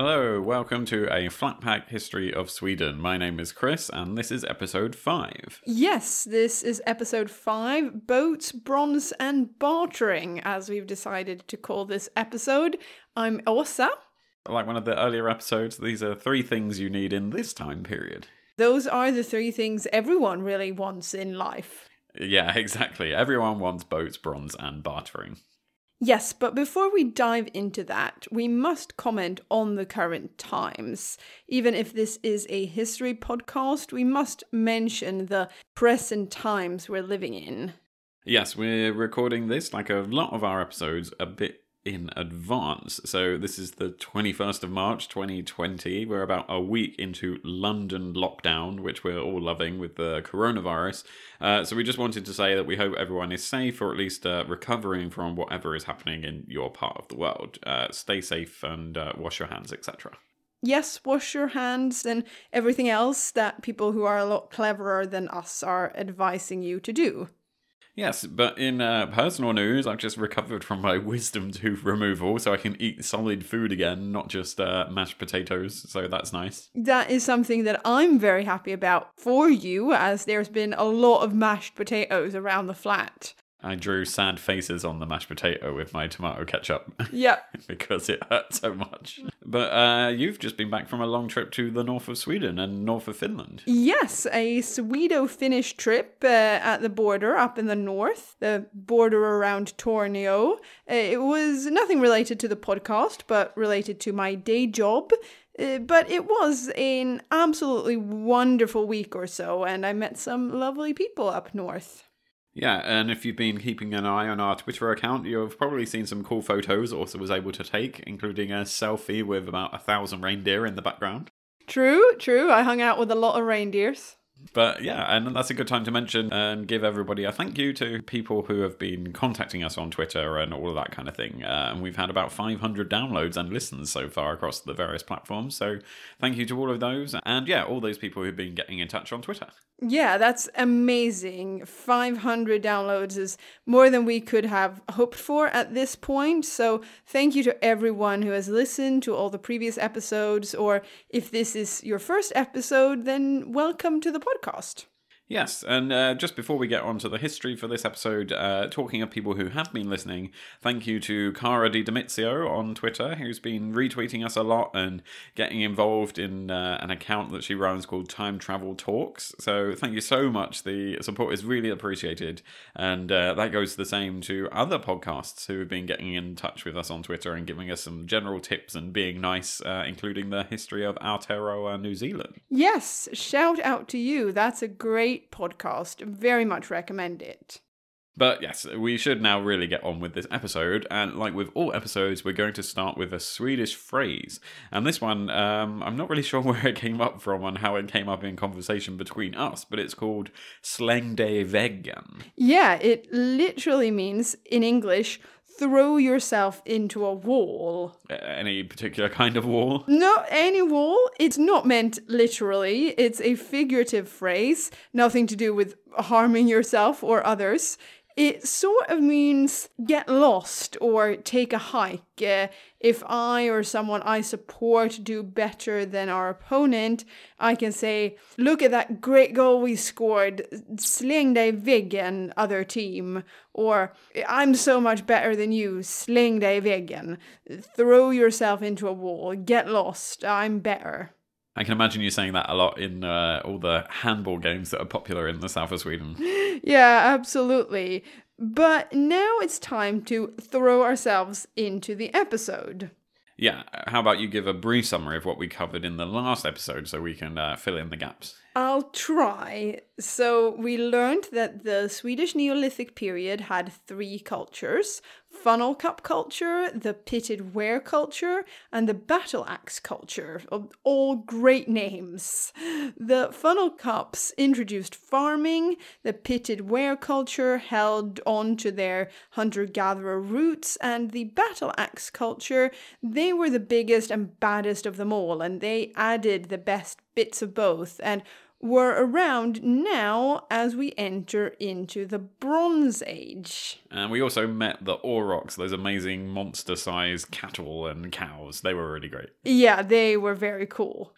Hello, welcome to a flat pack history of Sweden. My name is Chris, and this is episode 5. Yes, this is episode 5 Boats, Bronze, and Bartering, as we've decided to call this episode. I'm Osa. Like one of the earlier episodes, these are three things you need in this time period. Those are the three things everyone really wants in life. Yeah, exactly. Everyone wants boats, bronze, and bartering. Yes, but before we dive into that, we must comment on the current times. Even if this is a history podcast, we must mention the present times we're living in. Yes, we're recording this like a lot of our episodes a bit in advance. So this is the 21st of March 2020. We're about a week into London lockdown, which we're all loving with the coronavirus. Uh, so we just wanted to say that we hope everyone is safe or at least uh, recovering from whatever is happening in your part of the world. Uh, stay safe and uh, wash your hands, etc. Yes, wash your hands and everything else that people who are a lot cleverer than us are advising you to do. Yes, but in uh, personal news, I've just recovered from my wisdom tooth removal, so I can eat solid food again, not just uh, mashed potatoes. So that's nice. That is something that I'm very happy about for you, as there's been a lot of mashed potatoes around the flat. I drew sad faces on the mashed potato with my tomato ketchup. Yep. because it hurt so much. But uh, you've just been back from a long trip to the north of Sweden and north of Finland. Yes, a Swedo Finnish trip uh, at the border up in the north, the border around Tornio. Uh, it was nothing related to the podcast, but related to my day job. Uh, but it was an absolutely wonderful week or so, and I met some lovely people up north. Yeah, and if you've been keeping an eye on our Twitter account, you've probably seen some cool photos Osa was able to take, including a selfie with about a thousand reindeer in the background. True, true. I hung out with a lot of reindeers. But yeah, and that's a good time to mention and give everybody a thank you to people who have been contacting us on Twitter and all of that kind of thing. Uh, and we've had about 500 downloads and listens so far across the various platforms. So thank you to all of those. And yeah, all those people who've been getting in touch on Twitter. Yeah, that's amazing. 500 downloads is more than we could have hoped for at this point. So, thank you to everyone who has listened to all the previous episodes. Or if this is your first episode, then welcome to the podcast. Yes, and uh, just before we get on to the history for this episode, uh, talking of people who have been listening, thank you to Cara Di Domizio on Twitter, who's been retweeting us a lot and getting involved in uh, an account that she runs called Time Travel Talks. So thank you so much. The support is really appreciated. And uh, that goes the same to other podcasts who have been getting in touch with us on Twitter and giving us some general tips and being nice, uh, including the history of Aotearoa, New Zealand. Yes, shout out to you. That's a great podcast. Very much recommend it. But yes, we should now really get on with this episode. And like with all episodes, we're going to start with a Swedish phrase. And this one, um, I'm not really sure where it came up from and how it came up in conversation between us, but it's called släng dig väggen. Yeah, it literally means in English, throw yourself into a wall. Any particular kind of wall? Not any wall. It's not meant literally. It's a figurative phrase, nothing to do with harming yourself or others. It sort of means get lost or take a hike. Uh, if I or someone I support do better than our opponent, I can say, look at that great goal we scored, släng dig väggen, other team. Or, I'm so much better than you, släng dig väggen. Throw yourself into a wall, get lost, I'm better. I can imagine you saying that a lot in uh, all the handball games that are popular in the south of Sweden. Yeah, absolutely. But now it's time to throw ourselves into the episode. Yeah, how about you give a brief summary of what we covered in the last episode so we can uh, fill in the gaps? I'll try. So, we learned that the Swedish Neolithic period had three cultures funnel cup culture, the pitted ware culture, and the battle axe culture. All great names. The funnel cups introduced farming, the pitted ware culture held on to their hunter gatherer roots, and the battle axe culture, they were the biggest and baddest of them all, and they added the best bits of both. And were around now as we enter into the Bronze Age. And we also met the aurochs, those amazing monster sized cattle and cows. They were really great. Yeah, they were very cool.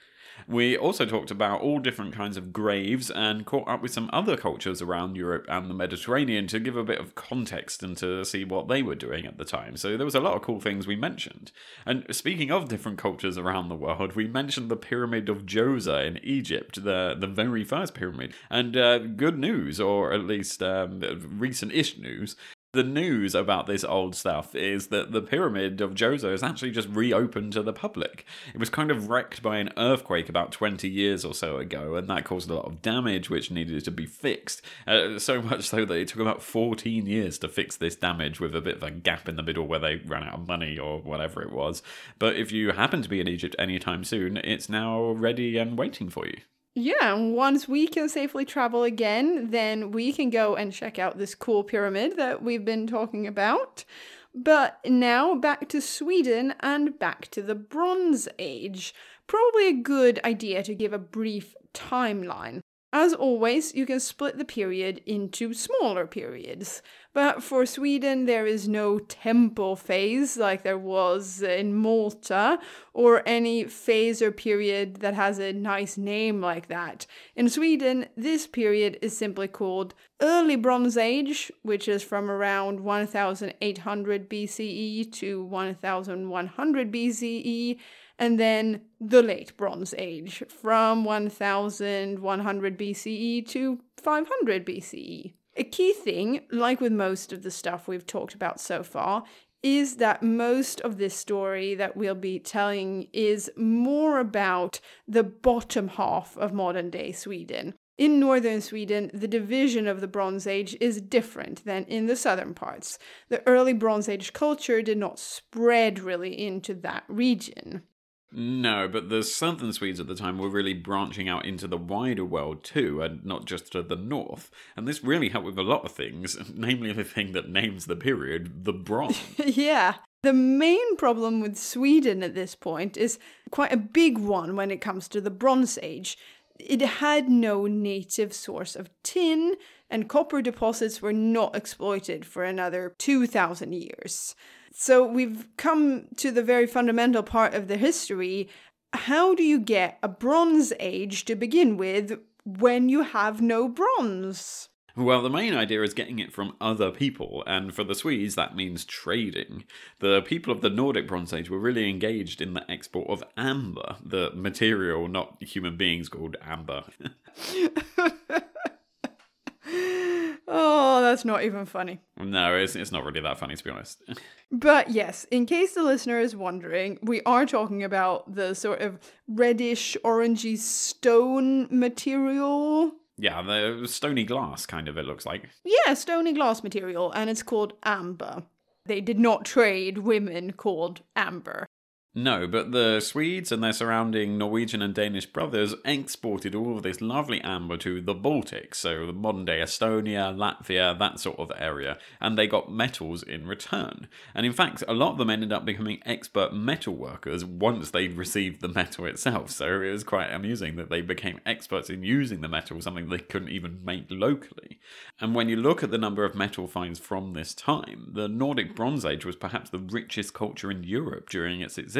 We also talked about all different kinds of graves and caught up with some other cultures around Europe and the Mediterranean to give a bit of context and to see what they were doing at the time. So there was a lot of cool things we mentioned. And speaking of different cultures around the world, we mentioned the Pyramid of Djoser in Egypt, the, the very first pyramid. And uh, good news, or at least um, recent ish news, the news about this old stuff is that the pyramid of Djoser is actually just reopened to the public. It was kind of wrecked by an earthquake about 20 years or so ago, and that caused a lot of damage which needed to be fixed. Uh, so much so that it took about 14 years to fix this damage with a bit of a gap in the middle where they ran out of money or whatever it was. But if you happen to be in Egypt anytime soon, it's now ready and waiting for you. Yeah, once we can safely travel again, then we can go and check out this cool pyramid that we've been talking about. But now back to Sweden and back to the Bronze Age. Probably a good idea to give a brief timeline. As always, you can split the period into smaller periods. But for Sweden, there is no temple phase like there was in Malta, or any phase or period that has a nice name like that. In Sweden, this period is simply called Early Bronze Age, which is from around 1800 BCE to 1100 BCE and then the Late Bronze Age from 1100 BCE to 500 BCE. A key thing, like with most of the stuff we've talked about so far, is that most of this story that we'll be telling is more about the bottom half of modern day Sweden. In northern Sweden, the division of the Bronze Age is different than in the southern parts. The early Bronze Age culture did not spread really into that region. No, but the southern Swedes at the time were really branching out into the wider world too, and not just to the north. And this really helped with a lot of things, namely the thing that names the period the Bronze. yeah. The main problem with Sweden at this point is quite a big one when it comes to the Bronze Age. It had no native source of tin, and copper deposits were not exploited for another 2,000 years. So we've come to the very fundamental part of the history. How do you get a Bronze Age to begin with when you have no bronze? Well, the main idea is getting it from other people, and for the Swedes, that means trading. The people of the Nordic Bronze Age were really engaged in the export of amber, the material, not human beings, called amber. Oh, that's not even funny. No, it's, it's not really that funny, to be honest. but yes, in case the listener is wondering, we are talking about the sort of reddish, orangey stone material. Yeah, the stony glass kind of, it looks like. Yeah, stony glass material, and it's called amber. They did not trade women called amber. No, but the Swedes and their surrounding Norwegian and Danish brothers exported all of this lovely amber to the Baltic, so the modern day Estonia, Latvia, that sort of area, and they got metals in return. And in fact, a lot of them ended up becoming expert metal workers once they received the metal itself, so it was quite amusing that they became experts in using the metal, something they couldn't even make locally. And when you look at the number of metal finds from this time, the Nordic Bronze Age was perhaps the richest culture in Europe during its existence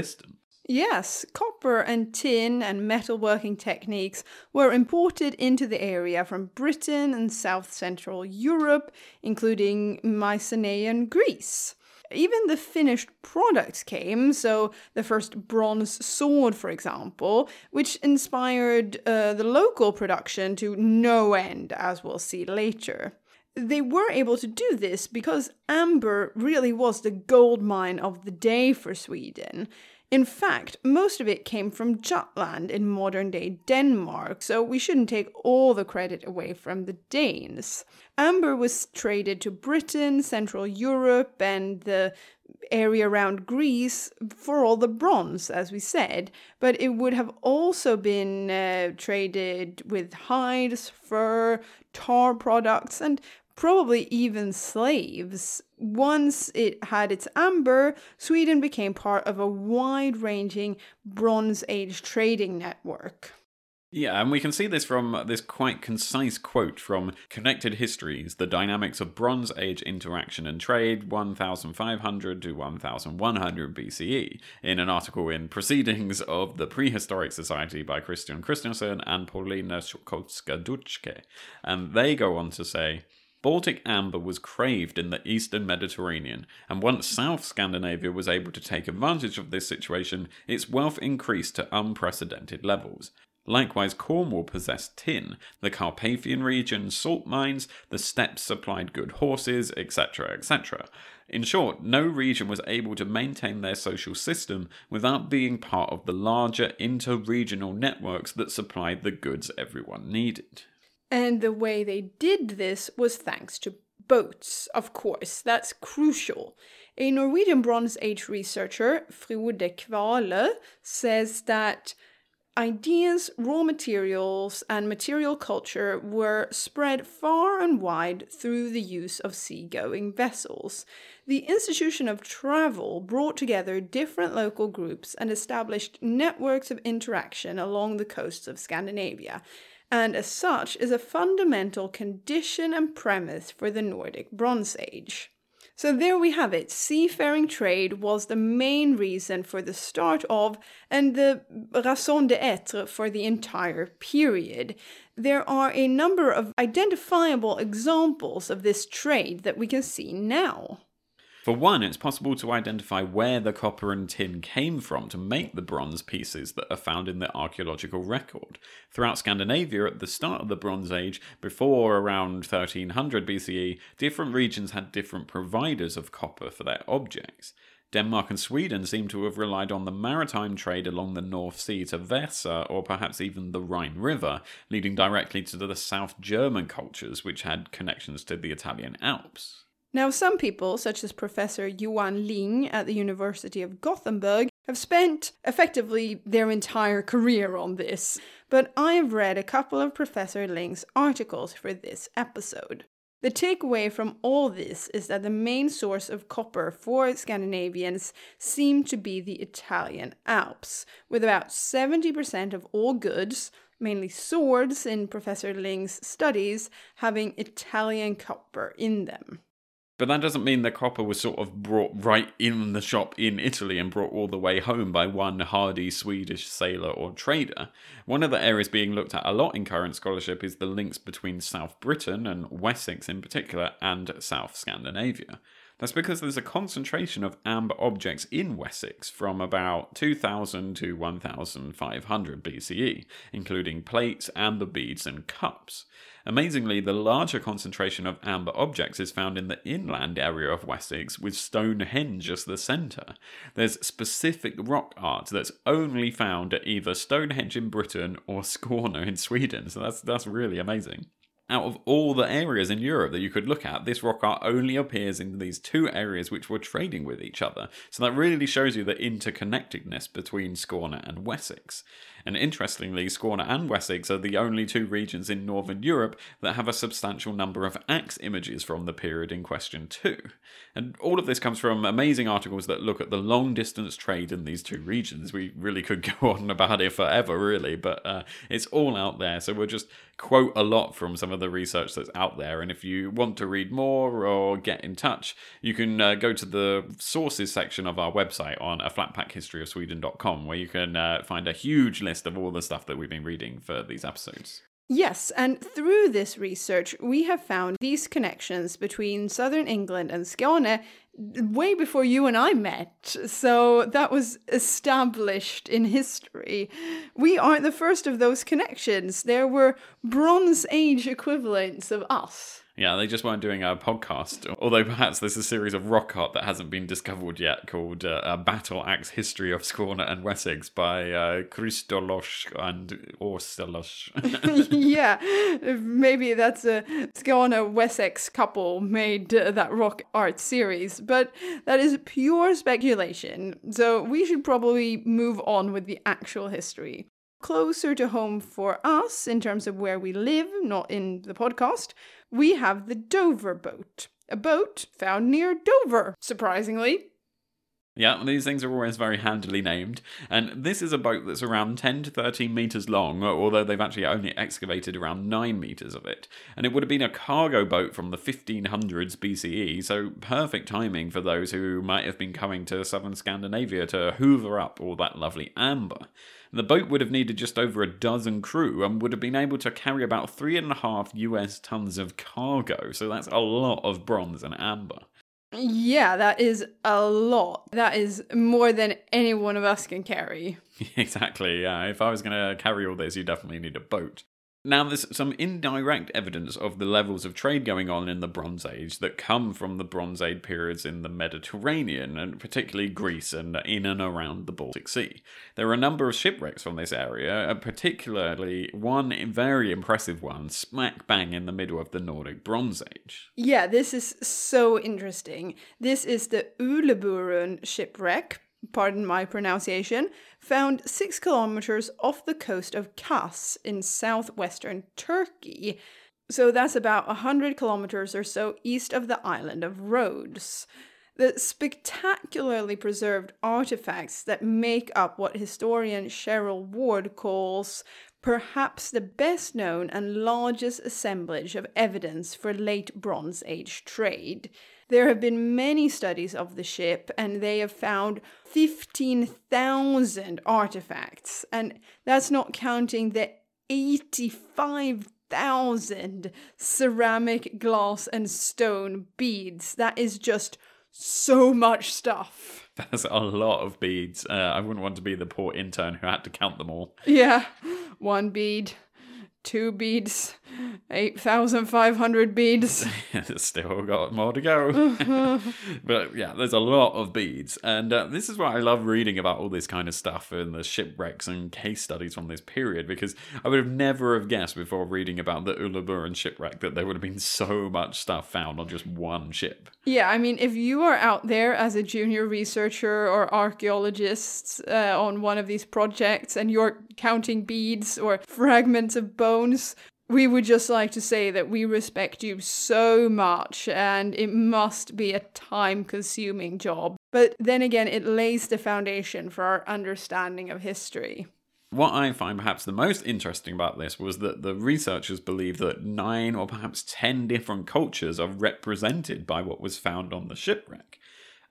Yes, copper and tin and metalworking techniques were imported into the area from Britain and south central Europe, including Mycenaean Greece. Even the finished products came, so the first bronze sword, for example, which inspired uh, the local production to no end, as we'll see later. They were able to do this because amber really was the gold mine of the day for Sweden. In fact, most of it came from Jutland in modern day Denmark, so we shouldn't take all the credit away from the Danes. Amber was traded to Britain, Central Europe, and the area around Greece for all the bronze, as we said, but it would have also been uh, traded with hides, fur, tar products, and probably even slaves. Once it had its amber, Sweden became part of a wide ranging Bronze Age trading network. Yeah, and we can see this from this quite concise quote from Connected Histories The Dynamics of Bronze Age Interaction and Trade, 1500 to 1100 BCE, in an article in Proceedings of the Prehistoric Society by Kristian Kristiansen and Paulina Suchowska Ducke. And they go on to say, Baltic amber was craved in the eastern Mediterranean, and once South Scandinavia was able to take advantage of this situation, its wealth increased to unprecedented levels. Likewise, Cornwall possessed tin, the Carpathian region salt mines, the steppes supplied good horses, etc., etc. In short, no region was able to maintain their social system without being part of the larger inter regional networks that supplied the goods everyone needed. And the way they did this was thanks to boats, of course. That's crucial. A Norwegian Bronze Age researcher, Frode Kvalø, says that ideas, raw materials, and material culture were spread far and wide through the use of seagoing vessels. The institution of travel brought together different local groups and established networks of interaction along the coasts of Scandinavia, and as such is a fundamental condition and premise for the Nordic Bronze Age. So there we have it. Seafaring trade was the main reason for the start of and the raison d'etre for the entire period. There are a number of identifiable examples of this trade that we can see now. For one, it's possible to identify where the copper and tin came from to make the bronze pieces that are found in the archaeological record. Throughout Scandinavia, at the start of the Bronze Age, before around 1300 BCE, different regions had different providers of copper for their objects. Denmark and Sweden seem to have relied on the maritime trade along the North Sea to Weser or perhaps even the Rhine River, leading directly to the South German cultures, which had connections to the Italian Alps. Now, some people, such as Professor Johan Ling at the University of Gothenburg, have spent effectively their entire career on this, but I have read a couple of Professor Ling's articles for this episode. The takeaway from all this is that the main source of copper for Scandinavians seemed to be the Italian Alps, with about 70% of all goods, mainly swords in Professor Ling's studies, having Italian copper in them. But that doesn't mean the copper was sort of brought right in the shop in Italy and brought all the way home by one hardy Swedish sailor or trader. One of the areas being looked at a lot in current scholarship is the links between South Britain and Wessex in particular and South Scandinavia. That's because there's a concentration of amber objects in Wessex from about 2000 to 1500 BCE, including plates, amber beads, and cups. Amazingly, the larger concentration of amber objects is found in the inland area of Wessex, with Stonehenge as the centre. There's specific rock art that's only found at either Stonehenge in Britain or Skåne in Sweden, so that's, that's really amazing out of all the areas in Europe that you could look at, this rock art only appears in these two areas which were trading with each other. So that really shows you the interconnectedness between Skåne and Wessex. And interestingly, Skåne and Wessex are the only two regions in Northern Europe that have a substantial number of axe images from the period in question, too. And all of this comes from amazing articles that look at the long distance trade in these two regions. We really could go on about it forever, really, but uh, it's all out there. So we'll just quote a lot from some of the research that's out there. And if you want to read more or get in touch, you can uh, go to the sources section of our website on a flatpackhistoryofsweden.com where you can uh, find a huge list of all the stuff that we've been reading for these episodes. Yes, and through this research, we have found these connections between southern England and Skåne way before you and I met. So that was established in history. We aren't the first of those connections. There were Bronze Age equivalents of us. Yeah, they just weren't doing a podcast. Although perhaps there's a series of rock art that hasn't been discovered yet called uh, Battle Axe History of Skåne and Wessex by uh, Kristolos and Orstelos. yeah, maybe that's a Skåne Wessex couple made uh, that rock art series, but that is pure speculation. So we should probably move on with the actual history closer to home for us in terms of where we live, not in the podcast, we have the Dover boat, a boat found near Dover, surprisingly. Yeah, these things are always very handily named. And this is a boat that's around 10 to 13 metres long, although they've actually only excavated around 9 metres of it. And it would have been a cargo boat from the 1500s BCE, so perfect timing for those who might have been coming to southern Scandinavia to hoover up all that lovely amber. The boat would have needed just over a dozen crew and would have been able to carry about three and a half US tons of cargo, so that's a lot of bronze and amber. Yeah, that is a lot. That is more than any one of us can carry. exactly, yeah. If I was going to carry all this, you definitely need a boat. Now, there's some indirect evidence of the levels of trade going on in the Bronze Age that come from the Bronze Age periods in the Mediterranean, and particularly Greece and in and around the Baltic Sea. There are a number of shipwrecks from this area, uh, particularly one very impressive one, smack bang in the middle of the Nordic Bronze Age. Yeah, this is so interesting. This is the Uluburun shipwreck, pardon my pronunciation, found six kilometers off the coast of Kos in southwestern Turkey. So that's about 100 kilometers or so east of the island of Rhodes. The spectacularly preserved artifacts that make up what historian Cheryl Ward calls perhaps the best known and largest assemblage of evidence for late Bronze Age trade. There have been many studies of the ship, and they have found 15,000 artifacts. And that's not counting the 85,000 ceramic, glass, and stone beads. That is just so much stuff. That's a lot of beads. Uh, I wouldn't want to be the poor intern who had to count them all. Yeah, one bead, two beads, 8,500 beads. Still got more to go. but yeah, there's a lot of beads. And uh, this is why I love reading about all this kind of stuff and the shipwrecks and case studies from this period because I would have never have guessed before reading about the Uluburun shipwreck that there would have been so much stuff found on just one ship. Yeah, I mean, if you are out there as a junior researcher or archaeologist uh, on one of these projects and you're counting beads or fragments of bones, we would just like to say that we respect you so much and it must be a time consuming job. But then again, it lays the foundation for our understanding of history. What I find perhaps the most interesting about this was that the researchers believe that nine or perhaps ten different cultures are represented by what was found on the shipwreck.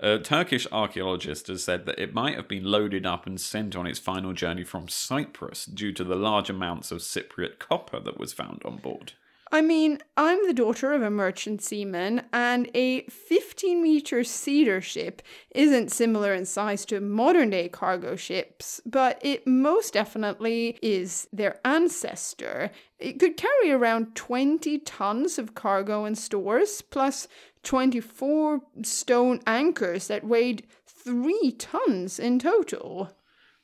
A Turkish archaeologist has said that it might have been loaded up and sent on its final journey from Cyprus due to the large amounts of Cypriot copper that was found on board. I mean, I'm the daughter of a merchant seaman, and a 15 meter cedar ship isn't similar in size to modern day cargo ships, but it most definitely is their ancestor. It could carry around 20 tons of cargo and stores, plus 24 stone anchors that weighed 3 tons in total.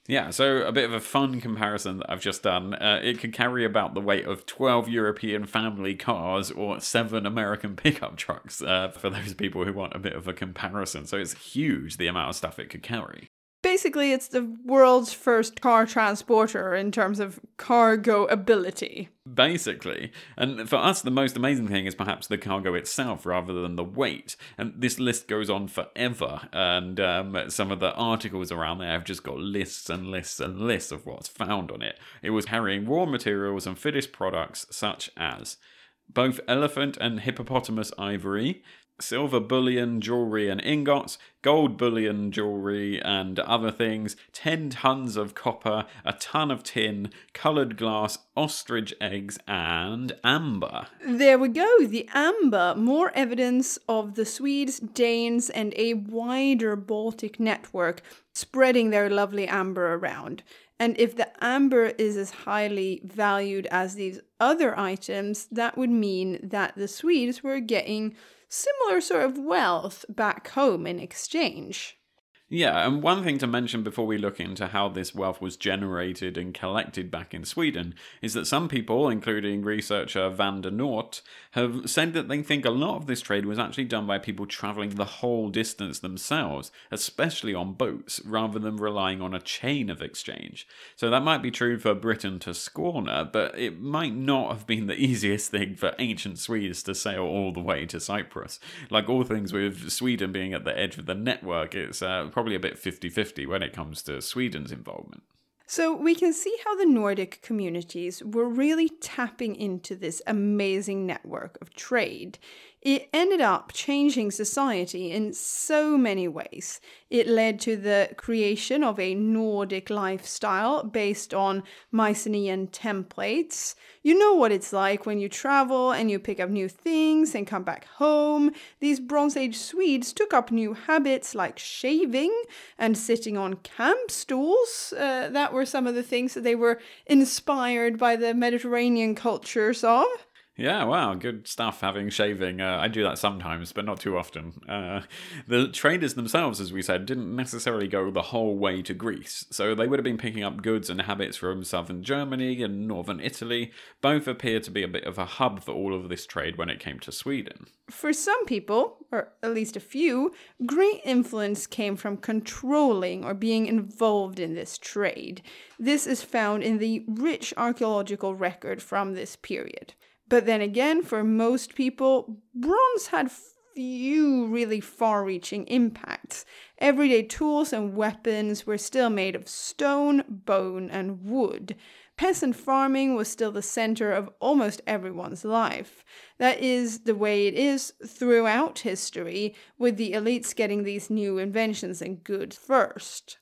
Yeah, so a bit of a fun comparison that I've just done. Uh, it could carry about the weight of 12 European family cars or seven American pickup trucks uh, for those people who want a bit of a comparison. So it's huge the amount of stuff it could carry. Basically, it's the world's first car transporter in terms of cargo ability. Basically. And for us, the most amazing thing is perhaps the cargo itself rather than the weight. And this list goes on forever. And um, some of the articles around there have just got lists and lists and lists of what's found on it. It was carrying raw materials and finished products such as both elephant and hippopotamus ivory, silver bullion, jewelry, and ingots, gold bullion, jewelry, and other things, 10 tons of copper, a ton of tin, coloured glass, ostrich eggs, and amber. There we go, the amber. More evidence of the Swedes, Danes, and a wider Baltic network spreading their lovely amber around. And if the amber is as highly valued as these other items, that would mean that the Swedes were getting similar sort of wealth back home in exchange. Yeah, and one thing to mention before we look into how this wealth was generated and collected back in Sweden is that some people, including researcher Van der Noort, have said that they think a lot of this trade was actually done by people travelling the whole distance themselves, especially on boats, rather than relying on a chain of exchange. So that might be true for Britain to Skåne, but it might not have been the easiest thing for ancient Swedes to sail all the way to Cyprus. Like all things with Sweden being at the edge of the network, it's uh, probably probably a bit 50 50 when it comes to Sweden's involvement. So we can see how the Nordic communities were really tapping into this amazing network of trade. It ended up changing society in so many ways. It led to the creation of a Nordic lifestyle based on Mycenaean templates. You know what it's like when you travel and you pick up new things and come back home. These Bronze Age Swedes took up new habits like shaving and sitting on camp stools. Uh, that were some of the things that they were inspired by the Mediterranean cultures of. Yeah, wow, good stuff having shaving. Uh, I do that sometimes, but not too often. Uh, the traders themselves, as we said, didn't necessarily go the whole way to Greece, so they would have been picking up goods and habits from southern Germany and northern Italy. Both appear to be a bit of a hub for all of this trade when it came to Sweden. For some people, or at least a few, great influence came from controlling or being involved in this trade. This is found in the rich archaeological record from this period. But then again, for most people, bronze had few really far reaching impacts. Everyday tools and weapons were still made of stone, bone, and wood. Peasant farming was still the center of almost everyone's life. That is the way it is throughout history, with the elites getting these new inventions and goods first.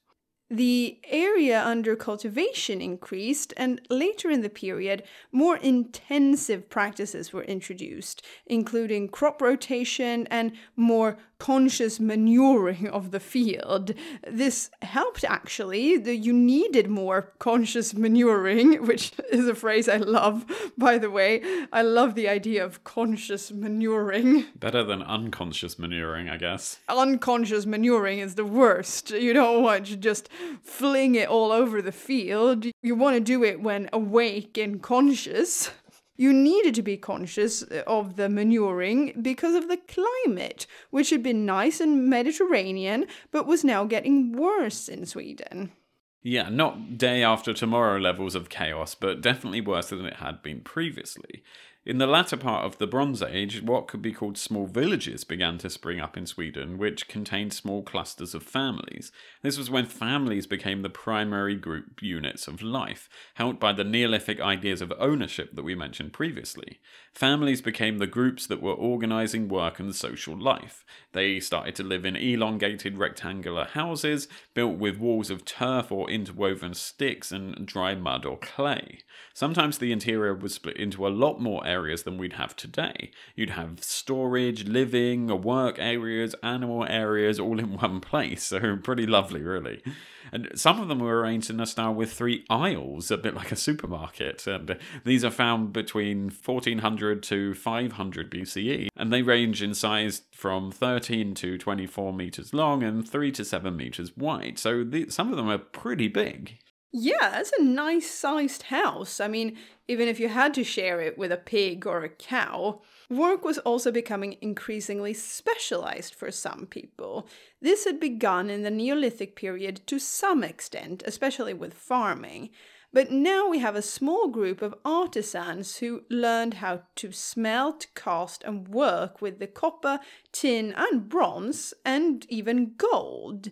The area under cultivation increased, and later in the period, more intensive practices were introduced, including crop rotation and more conscious manuring of the field. This helped actually. The, you needed more conscious manuring, which is a phrase I love, by the way. I love the idea of conscious manuring. Better than unconscious manuring, I guess. Unconscious manuring is the worst. You don't want to just fling it all over the field. You want to do it when awake and conscious. You needed to be conscious of the manuring because of the climate, which had been nice and Mediterranean, but was now getting worse in Sweden. Yeah, not day after tomorrow levels of chaos, but definitely worse than it had been previously. In the latter part of the Bronze Age, what could be called small villages began to spring up in Sweden, which contained small clusters of families. This was when families became the primary group units of life, helped by the Neolithic ideas of ownership that we mentioned previously. Families became the groups that were organizing work and social life. They started to live in elongated rectangular houses, built with walls of turf or interwoven sticks and dry mud or clay. Sometimes the interior was split into a lot more areas than we'd have today. You'd have storage, living, work areas, animal areas all in one place. So pretty lovely, really. And some of them were arranged in a style with three aisles, a bit like a supermarket. And these are found between 1400 to 500 BCE, and they range in size from 13 to 24 meters long and 3 to 7 meters wide. So the, some of them are pretty big. Yeah, that's a nice sized house. I mean, even if you had to share it with a pig or a cow. Work was also becoming increasingly specialized for some people. This had begun in the Neolithic period to some extent, especially with farming. But now we have a small group of artisans who learned how to smelt, cast, and work with the copper, tin, and bronze, and even gold.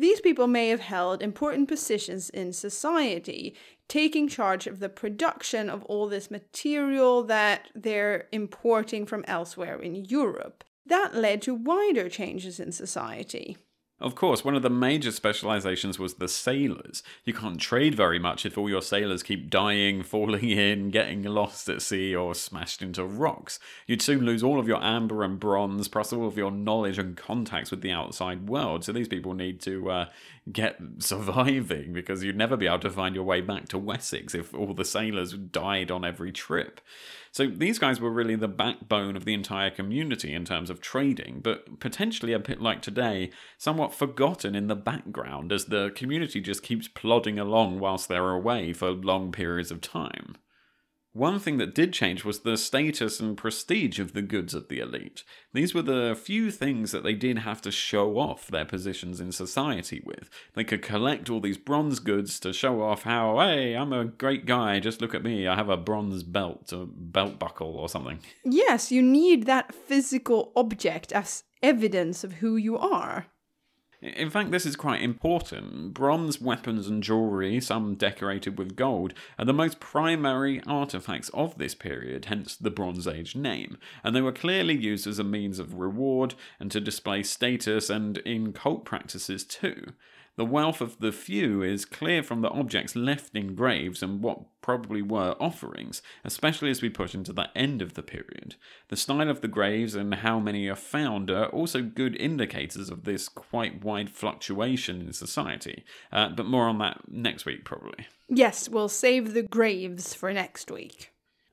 These people may have held important positions in society, taking charge of the production of all this material that they're importing from elsewhere in Europe. That led to wider changes in society. Of course, one of the major specializations was the sailors. You can't trade very much if all your sailors keep dying, falling in, getting lost at sea, or smashed into rocks. You'd soon lose all of your amber and bronze, plus all of your knowledge and contacts with the outside world. So these people need to uh, get surviving because you'd never be able to find your way back to Wessex if all the sailors died on every trip. So these guys were really the backbone of the entire community in terms of trading, but potentially a bit like today, somewhat forgotten in the background as the community just keeps plodding along whilst they're away for long periods of time. One thing that did change was the status and prestige of the goods of the elite. These were the few things that they did have to show off their positions in society with. They could collect all these bronze goods to show off how, hey, I'm a great guy, just look at me, I have a bronze belt, a belt buckle or something. Yes, you need that physical object as evidence of who you are. In fact, this is quite important. Bronze weapons and jewellery, some decorated with gold, are the most primary artifacts of this period, hence the Bronze Age name, and they were clearly used as a means of reward and to display status and in cult practices too. The wealth of the few is clear from the objects left in graves and what probably were offerings, especially as we push into the end of the period. The style of the graves and how many are found are also good indicators of this quite wide fluctuation in society, uh, but more on that next week probably. Yes, we'll save the graves for next week.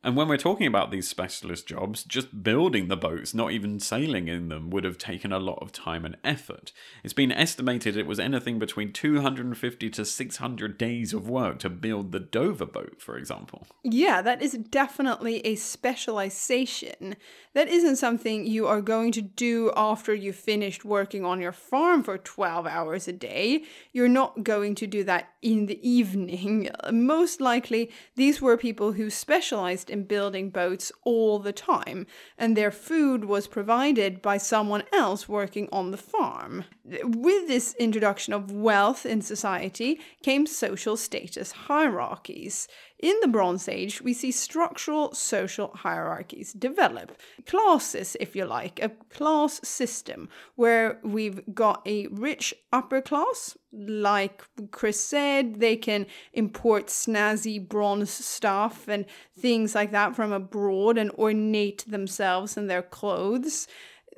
And when we're talking about these specialist jobs, just building the boats, not even sailing in them, would have taken a lot of time and effort. It's been estimated it was anything between 250 to 600 days of work to build the Dover boat, for example. Yeah, that is definitely a specialization. That isn't something you are going to do after you've finished working on your farm for 12 hours a day. You're not going to do that in the evening. Most likely, these were people who specialized in building boats all the time, and their food was provided by someone else working on the farm. With this introduction of wealth in society came social status hierarchies. In the Bronze Age, we see structural social hierarchies develop. Classes, if you like, a class system where we've got a rich upper class, like Chris said, they can import snazzy bronze stuff and things like that from abroad and ornate themselves and their clothes.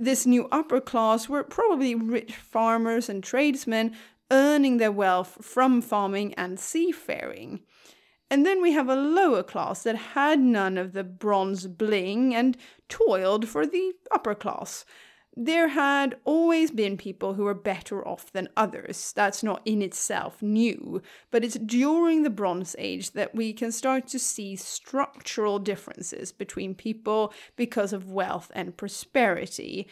This new upper class were probably rich farmers and tradesmen earning their wealth from farming and seafaring. And then we have a lower class that had none of the bronze bling and toiled for the upper class. There had always been people who were better off than others. That's not in itself new, but it's during the Bronze Age that we can start to see structural differences between people because of wealth and prosperity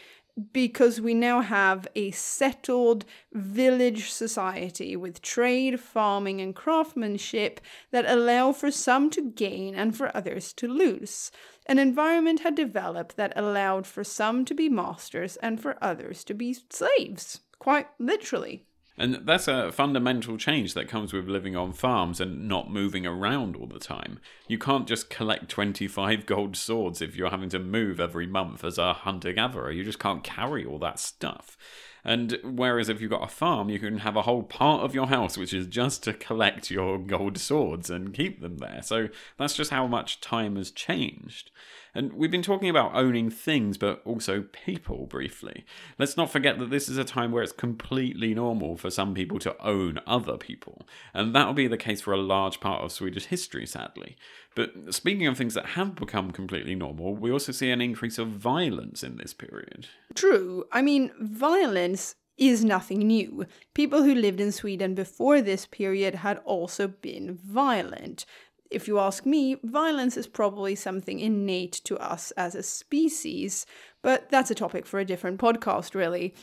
because we now have a settled village society with trade, farming, and craftsmanship that allow for some to gain and for others to lose. An environment had developed that allowed for some to be masters and for others to be slaves, quite literally. And that's a fundamental change that comes with living on farms and not moving around all the time. You can't just collect 25 gold swords if you're having to move every month as a hunter gatherer. You just can't carry all that stuff. And whereas if you've got a farm, you can have a whole part of your house which is just to collect your gold swords and keep them there. So that's just how much time has changed. And we've been talking about owning things, but also people briefly. Let's not forget that this is a time where it's completely normal for some people to own other people. And that'll be the case for a large part of Swedish history, sadly. But speaking of things that have become completely normal, we also see an increase of violence in this period. True. I mean, violence is nothing new. People who lived in Sweden before this period had also been violent if you ask me, violence is probably something innate to us as a species, but that's a topic for a different podcast, really.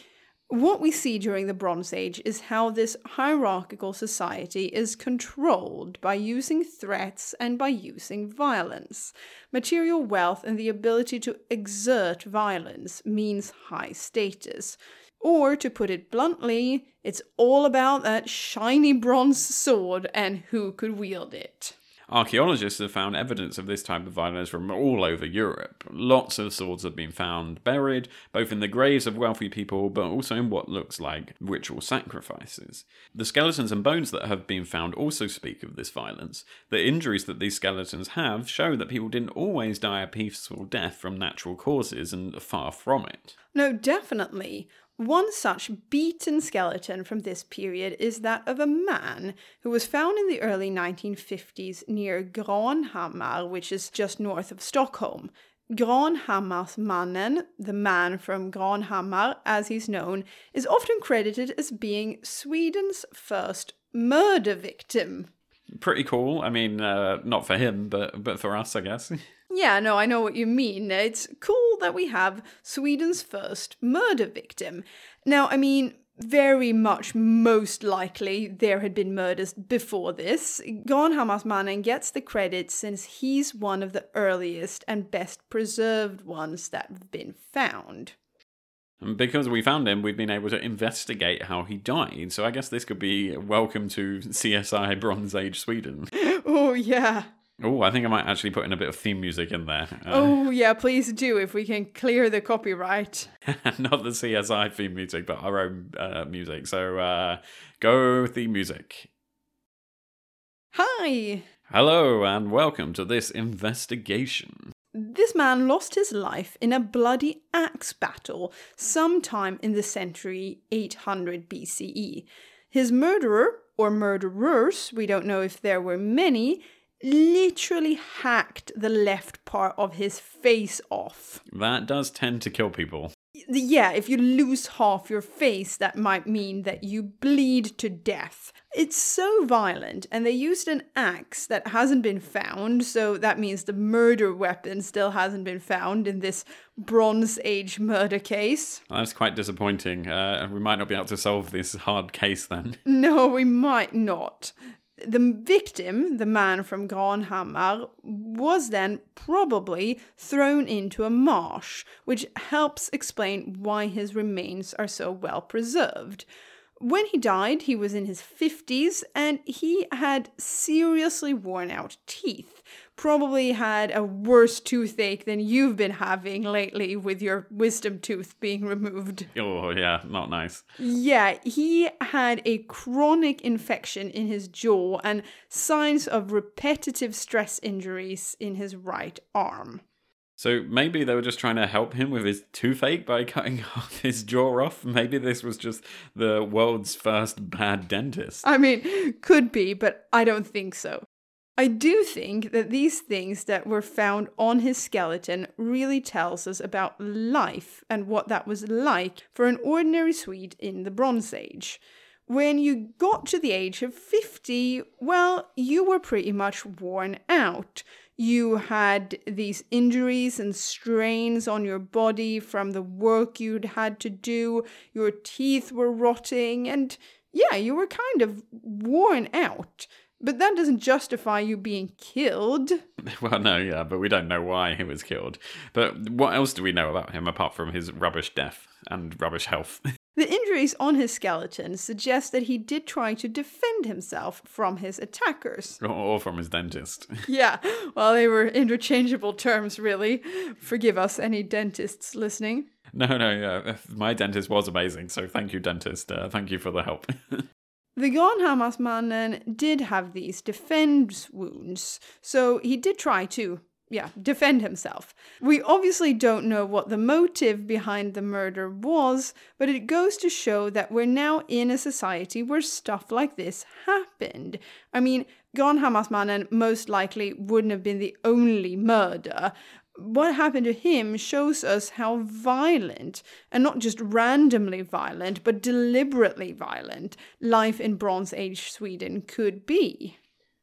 What we see during the Bronze Age is how this hierarchical society is controlled by using threats and by using violence. Material wealth and the ability to exert violence means high status. Or, to put it bluntly, it's all about that shiny bronze sword and who could wield it. Archaeologists have found evidence of this type of violence from all over Europe. Lots of swords have been found buried, both in the graves of wealthy people, but also in what looks like ritual sacrifices. The skeletons and bones that have been found also speak of this violence. The injuries that these skeletons have show that people didn't always die a peaceful death from natural causes, and far from it. No, definitely. One such beaten skeleton from this period is that of a man who was found in the early 1950s near Granhammar, which is just north of Stockholm. Granhammarsmannen, the man from Granhammar as he's known, is often credited as being Sweden's first murder victim. Pretty cool. I mean, uh, not for him, but but for us, I guess. Yeah, no, I know what you mean. It's cool that we have Sweden's first murder victim. Now, I mean, very much most likely there had been murders before this. Granhammarsmannen gets the credit since he's one of the earliest and best preserved ones that have been found. And because we found him, we've been able to investigate how he died. So I guess this could be welcome to CSI Bronze Age Sweden. Oh, yeah. Oh, I think I might actually put in a bit of theme music in there. Uh, Oh, yeah, please do if we can clear the copyright. not the CSI theme music, but our own uh, music. So uh, go theme music. Hi! Hello, and welcome to this investigation. This man lost his life in a bloody axe battle sometime in the century 800 BCE. His murderer, or murderers, we don't know if there were many, literally hacked the left part of his face off. That does tend to kill people. Yeah, if you lose half your face, that might mean that you bleed to death. It's so violent, and they used an axe that hasn't been found, so that means the murder weapon still hasn't been found in this Bronze Age murder case. That's quite disappointing. Uh, we might not be able to solve this hard case then. No, we might not. The victim, the man from Granhammar, was then probably thrown into a marsh, which helps explain why his remains are so well preserved. When he died, he was in his 50s and he had seriously worn out teeth. Probably had a worse toothache than you've been having lately with your wisdom tooth being removed. Oh, yeah, not nice. Yeah, he had a chronic infection in his jaw and signs of repetitive stress injuries in his right arm. So maybe they were just trying to help him with his toothache by cutting off his jaw off. Maybe this was just the world's first bad dentist. I mean, could be, but I don't think so. I do think that these things that were found on his skeleton really tells us about life and what that was like for an ordinary Swede in the Bronze Age. When you got to the age of 50, well, you were pretty much worn out. You had these injuries and strains on your body from the work you'd had to do, your teeth were rotting, and yeah, you were kind of worn out. But that doesn't justify you being killed. Well, no, yeah, but we don't know why he was killed. But what else do we know about him apart from his rubbish death and rubbish health? The injuries on his skeleton suggest that he did try to defend himself from his attackers. or from his dentist? Yeah, well, they were interchangeable terms, really. Forgive us, any dentists listening. No, no, yeah. My dentist was amazing, so thank you, dentist. Uh, thank you for the help. The Granhammarsmannen did have these defense wounds, so he did try to, yeah, defend himself. We obviously don't know what the motive behind the murder was, but it goes to show that we're now in a society where stuff like this happened. I mean, Granhammarsmannen most likely wouldn't have been the only murder, what happened to him shows us how violent, and not just randomly violent, but deliberately violent, life in Bronze Age Sweden could be.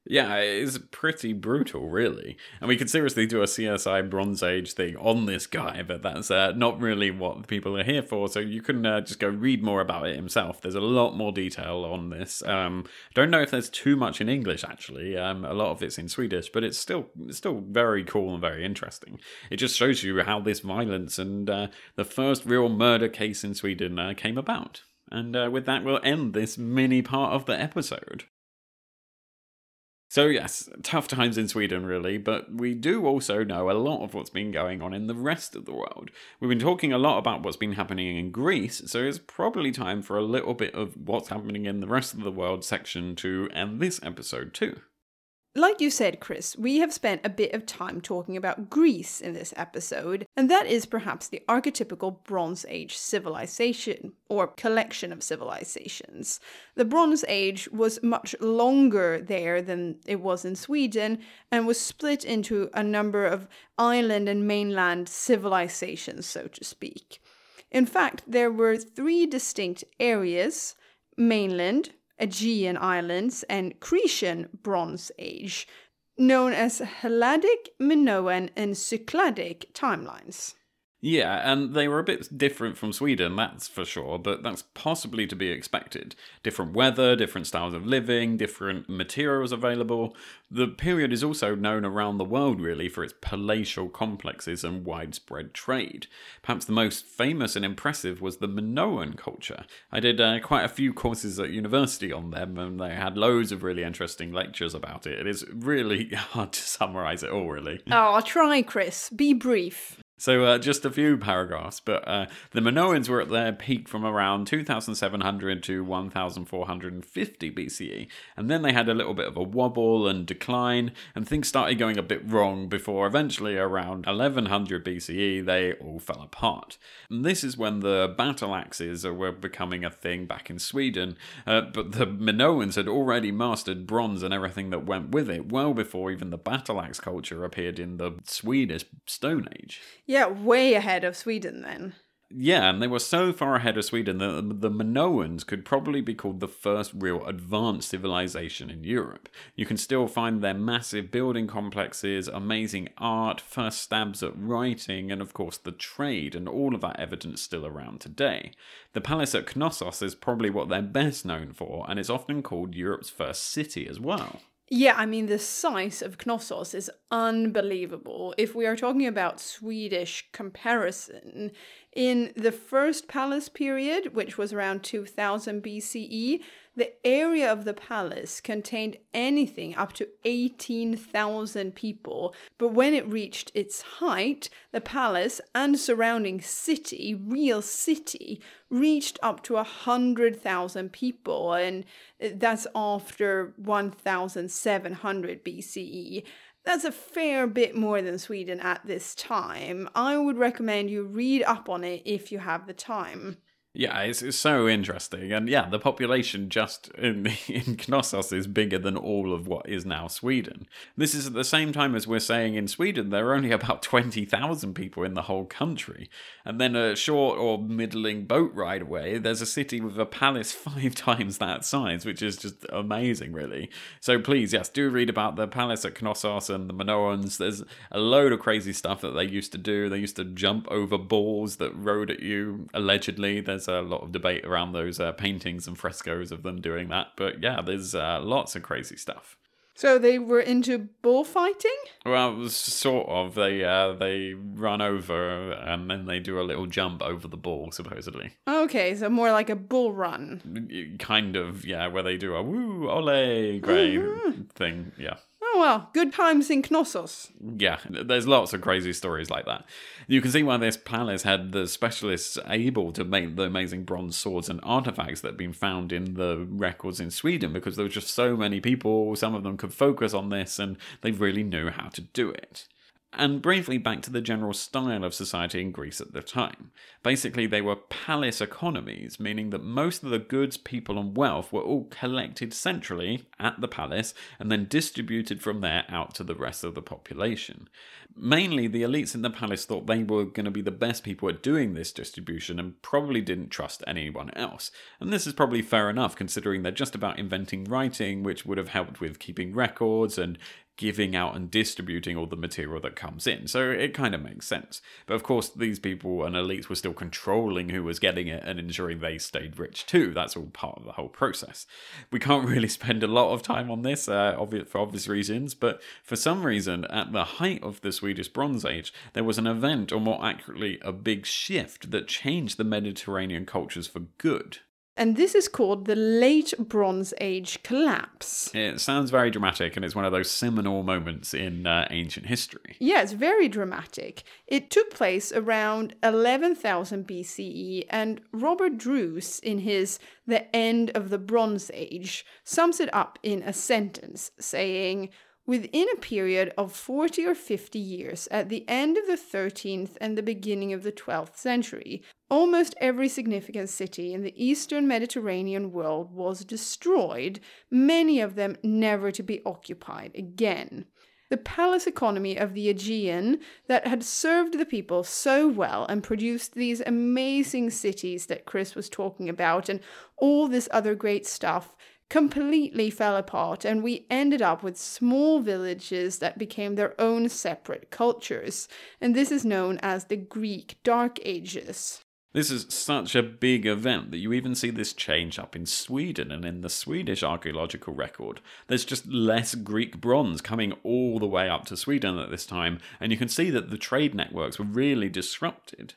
Yeah, it is pretty brutal, really. And we could seriously do a CSI Bronze Age thing on this guy, but that's uh, not really what people are here for. So you can uh, just go read more about it himself. There's a lot more detail on this. Um, don't know if there's too much in English, actually. Um, a lot of it's in Swedish, but it's still it's still very cool and very interesting. It just shows you how this violence and uh, the first real murder case in Sweden uh, came about. And uh, with that, we'll end this mini part of the episode. So, yes, tough times in Sweden, really, but we do also know a lot of what's been going on in the rest of the world. We've been talking a lot about what's been happening in Greece, so it's probably time for a little bit of what's happening in the rest of the world section to end this episode, too. Like you said, Chris, we have spent a bit of time talking about Greece in this episode, and that is perhaps the archetypical Bronze Age civilization, or collection of civilizations. The Bronze Age was much longer there than it was in Sweden, and was split into a number of island and mainland civilizations, so to speak. In fact, there were three distinct areas mainland, Aegean Islands, and Cretan Bronze Age, known as Helladic, Minoan, and Cycladic timelines. Yeah, and they were a bit different from Sweden, that's for sure, but that's possibly to be expected. Different weather, different styles of living, different materials available. The period is also known around the world, really, for its palatial complexes and widespread trade. Perhaps the most famous and impressive was the Minoan culture. I did uh, quite a few courses at university on them, and they had loads of really interesting lectures about it. It is really hard to summarize it all, really. Oh, I'll try, Chris. Be brief. So uh, just a few paragraphs, but uh, the Minoans were at their peak from around 2700 to 1450 BCE, and then they had a little bit of a wobble and decline, and things started going a bit wrong before eventually around 1100 BCE they all fell apart. And this is when the battle axes were becoming a thing back in Sweden, uh, but the Minoans had already mastered bronze and everything that went with it well before even the battle axe culture appeared in the Swedish Stone Age. Yeah, way ahead of Sweden then. Yeah, and they were so far ahead of Sweden that the Minoans could probably be called the first real advanced civilization in Europe. You can still find their massive building complexes, amazing art, first stabs at writing, and of course the trade, and all of that evidence still around today. The palace at Knossos is probably what they're best known for, and it's often called Europe's first city as well. Yeah, I mean, the size of Knossos is unbelievable. If we are talking about Swedish comparison, in the first palace period, which was around 2000 BCE, the area of the palace contained anything up to 18,000 people. But when it reached its height, the palace and surrounding city, real city, reached up to 100,000 people. And that's after 1700 BCE. That's a fair bit more than Sweden at this time. I would recommend you read up on it if you have the time. Yeah, it's, it's so interesting, and yeah, the population just in in Knossos is bigger than all of what is now Sweden. This is at the same time as we're saying in Sweden there are only about twenty thousand people in the whole country, and then a short or middling boat ride away, there's a city with a palace five times that size, which is just amazing, really. So please, yes, do read about the palace at Knossos and the Minoans. There's a load of crazy stuff that they used to do. They used to jump over balls that rode at you allegedly. There's there's a lot of debate around those uh, paintings and frescoes of them doing that. But yeah, there's uh, lots of crazy stuff. So they were into bullfighting? Well, sort of. They uh, they run over and then they do a little jump over the bull, supposedly. Okay, so more like a bull run. Kind of, yeah, where they do a woo, ole, great mm-hmm. thing, yeah. Oh well, good times in Knossos. Yeah, there's lots of crazy stories like that. You can see why this palace had the specialists able to make the amazing bronze swords and artifacts that have been found in the records in Sweden because there were just so many people, some of them could focus on this and they really knew how to do it. And briefly back to the general style of society in Greece at the time. Basically, they were palace economies, meaning that most of the goods, people, and wealth were all collected centrally at the palace and then distributed from there out to the rest of the population. Mainly, the elites in the palace thought they were going to be the best people at doing this distribution and probably didn't trust anyone else. And this is probably fair enough considering they're just about inventing writing, which would have helped with keeping records and giving out and distributing all the material that comes in. So it kind of makes sense. But of course, these people and elites were still controlling who was getting it and ensuring they stayed rich too. That's all part of the whole process. We can't really spend a lot of time on this uh, for obvious reasons, but for some reason, at the height of the Swedish Bronze Age, there was an event, or more accurately, a big shift that changed the Mediterranean cultures for good. And this is called the Late Bronze Age collapse. It sounds very dramatic, and it's one of those seminal moments in uh, ancient history. Yeah, it's very dramatic. It took place around 11,000 BCE, and Robert Drews, in his The End of the Bronze Age, sums it up in a sentence saying, Within a period of 40 or 50 years, at the end of the 13th and the beginning of the 12th century, almost every significant city in the eastern Mediterranean world was destroyed, many of them never to be occupied again. The palace economy of the Aegean that had served the people so well and produced these amazing cities that Chris was talking about and all this other great stuff completely fell apart, and we ended up with small villages that became their own separate cultures. And this is known as the Greek Dark Ages. This is such a big event that you even see this change up in Sweden and in the Swedish archaeological record. There's just less Greek bronze coming all the way up to Sweden at this time, and you can see that the trade networks were really disrupted.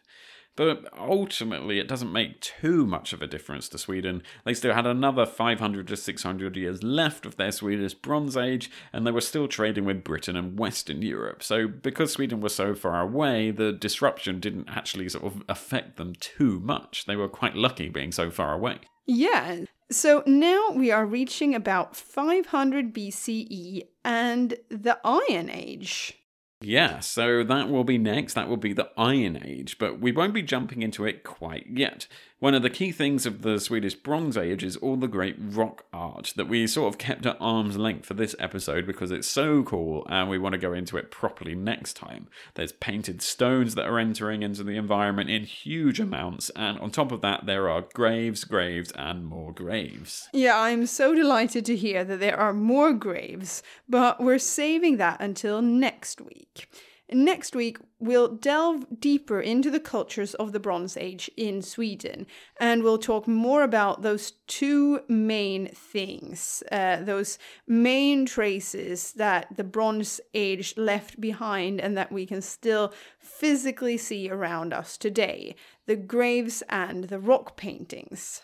But ultimately, it doesn't make too much of a difference to Sweden. They still had another 500 to 600 years left of their Swedish Bronze Age, and they were still trading with Britain and Western Europe. So, because Sweden was so far away, the disruption didn't actually sort of affect them too much. They were quite lucky being so far away. Yeah. So now we are reaching about 500 BCE and the Iron Age. Yeah, so that will be next. That will be the Iron Age, but we won't be jumping into it quite yet. One of the key things of the Swedish Bronze Age is all the great rock art that we sort of kept at arm's length for this episode because it's so cool and we want to go into it properly next time. There's painted stones that are entering into the environment in huge amounts, and on top of that, there are graves, graves, and more graves. Yeah, I'm so delighted to hear that there are more graves, but we're saving that until next week. Next week, we'll delve deeper into the cultures of the Bronze Age in Sweden, and we'll talk more about those two main things, uh, those main traces that the Bronze Age left behind and that we can still physically see around us today the graves and the rock paintings.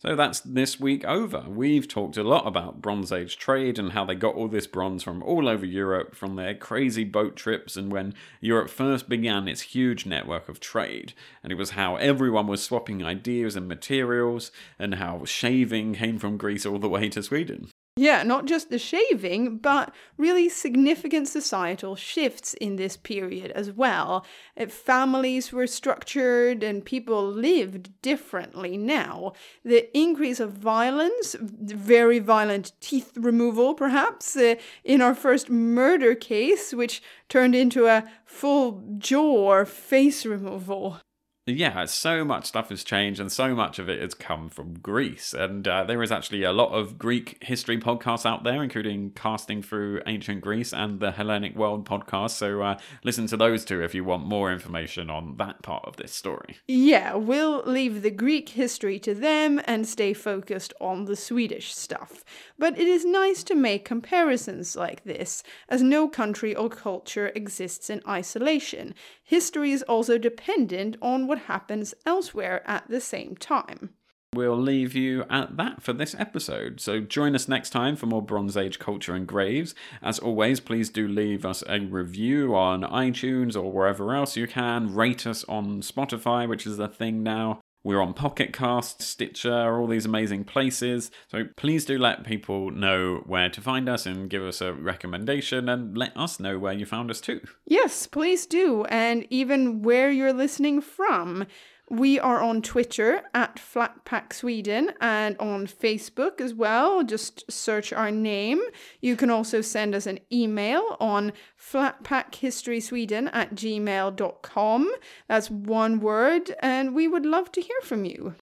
So that's this week over. We've talked a lot about Bronze Age trade and how they got all this bronze from all over Europe from their crazy boat trips and when Europe first began its huge network of trade. And it was how everyone was swapping ideas and materials and how shaving came from Greece all the way to Sweden. Yeah, not just the shaving, but really significant societal shifts in this period as well. Uh, families were structured and people lived differently now. The increase of violence, very violent teeth removal perhaps, uh, in our first murder case, which turned into a full jaw or face removal yeah, so much stuff has changed, and so much of it has come from Greece. And uh, there is actually a lot of Greek history podcasts out there, including Casting Through Ancient Greece and the Hellenic World podcast. So uh, listen to those two if you want more information on that part of this story. Yeah, we'll leave the Greek history to them and stay focused on the Swedish stuff. But it is nice to make comparisons like this, as no country or culture exists in isolation. History is also dependent on what happens elsewhere at the same time. We'll leave you at that for this episode. So join us next time for more Bronze Age culture and graves. As always, please do leave us a review on iTunes or wherever else you can. Rate us on Spotify, which is a thing now. We're on Pocket Cast, Stitcher, all these amazing places. So please do let people know where to find us and give us a recommendation and let us know where you found us too. Yes, please do. And even where you're listening from. We are on Twitter at Flatpack Sweden and on Facebook as well. Just search our name. You can also send us an email on flatpackhistorysweden at gmail.com. That's one word, and we would love to hear from you.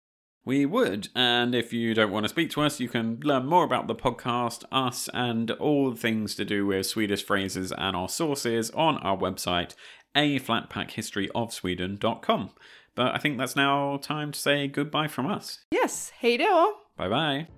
We would. And if you don't want to speak to us, you can learn more about the podcast, us, and all things to do with Swedish phrases and our sources on our website, aflatpackhistoryofsweden.com. But I think that's now time to say goodbye from us. Yes, hej då! Bye bye.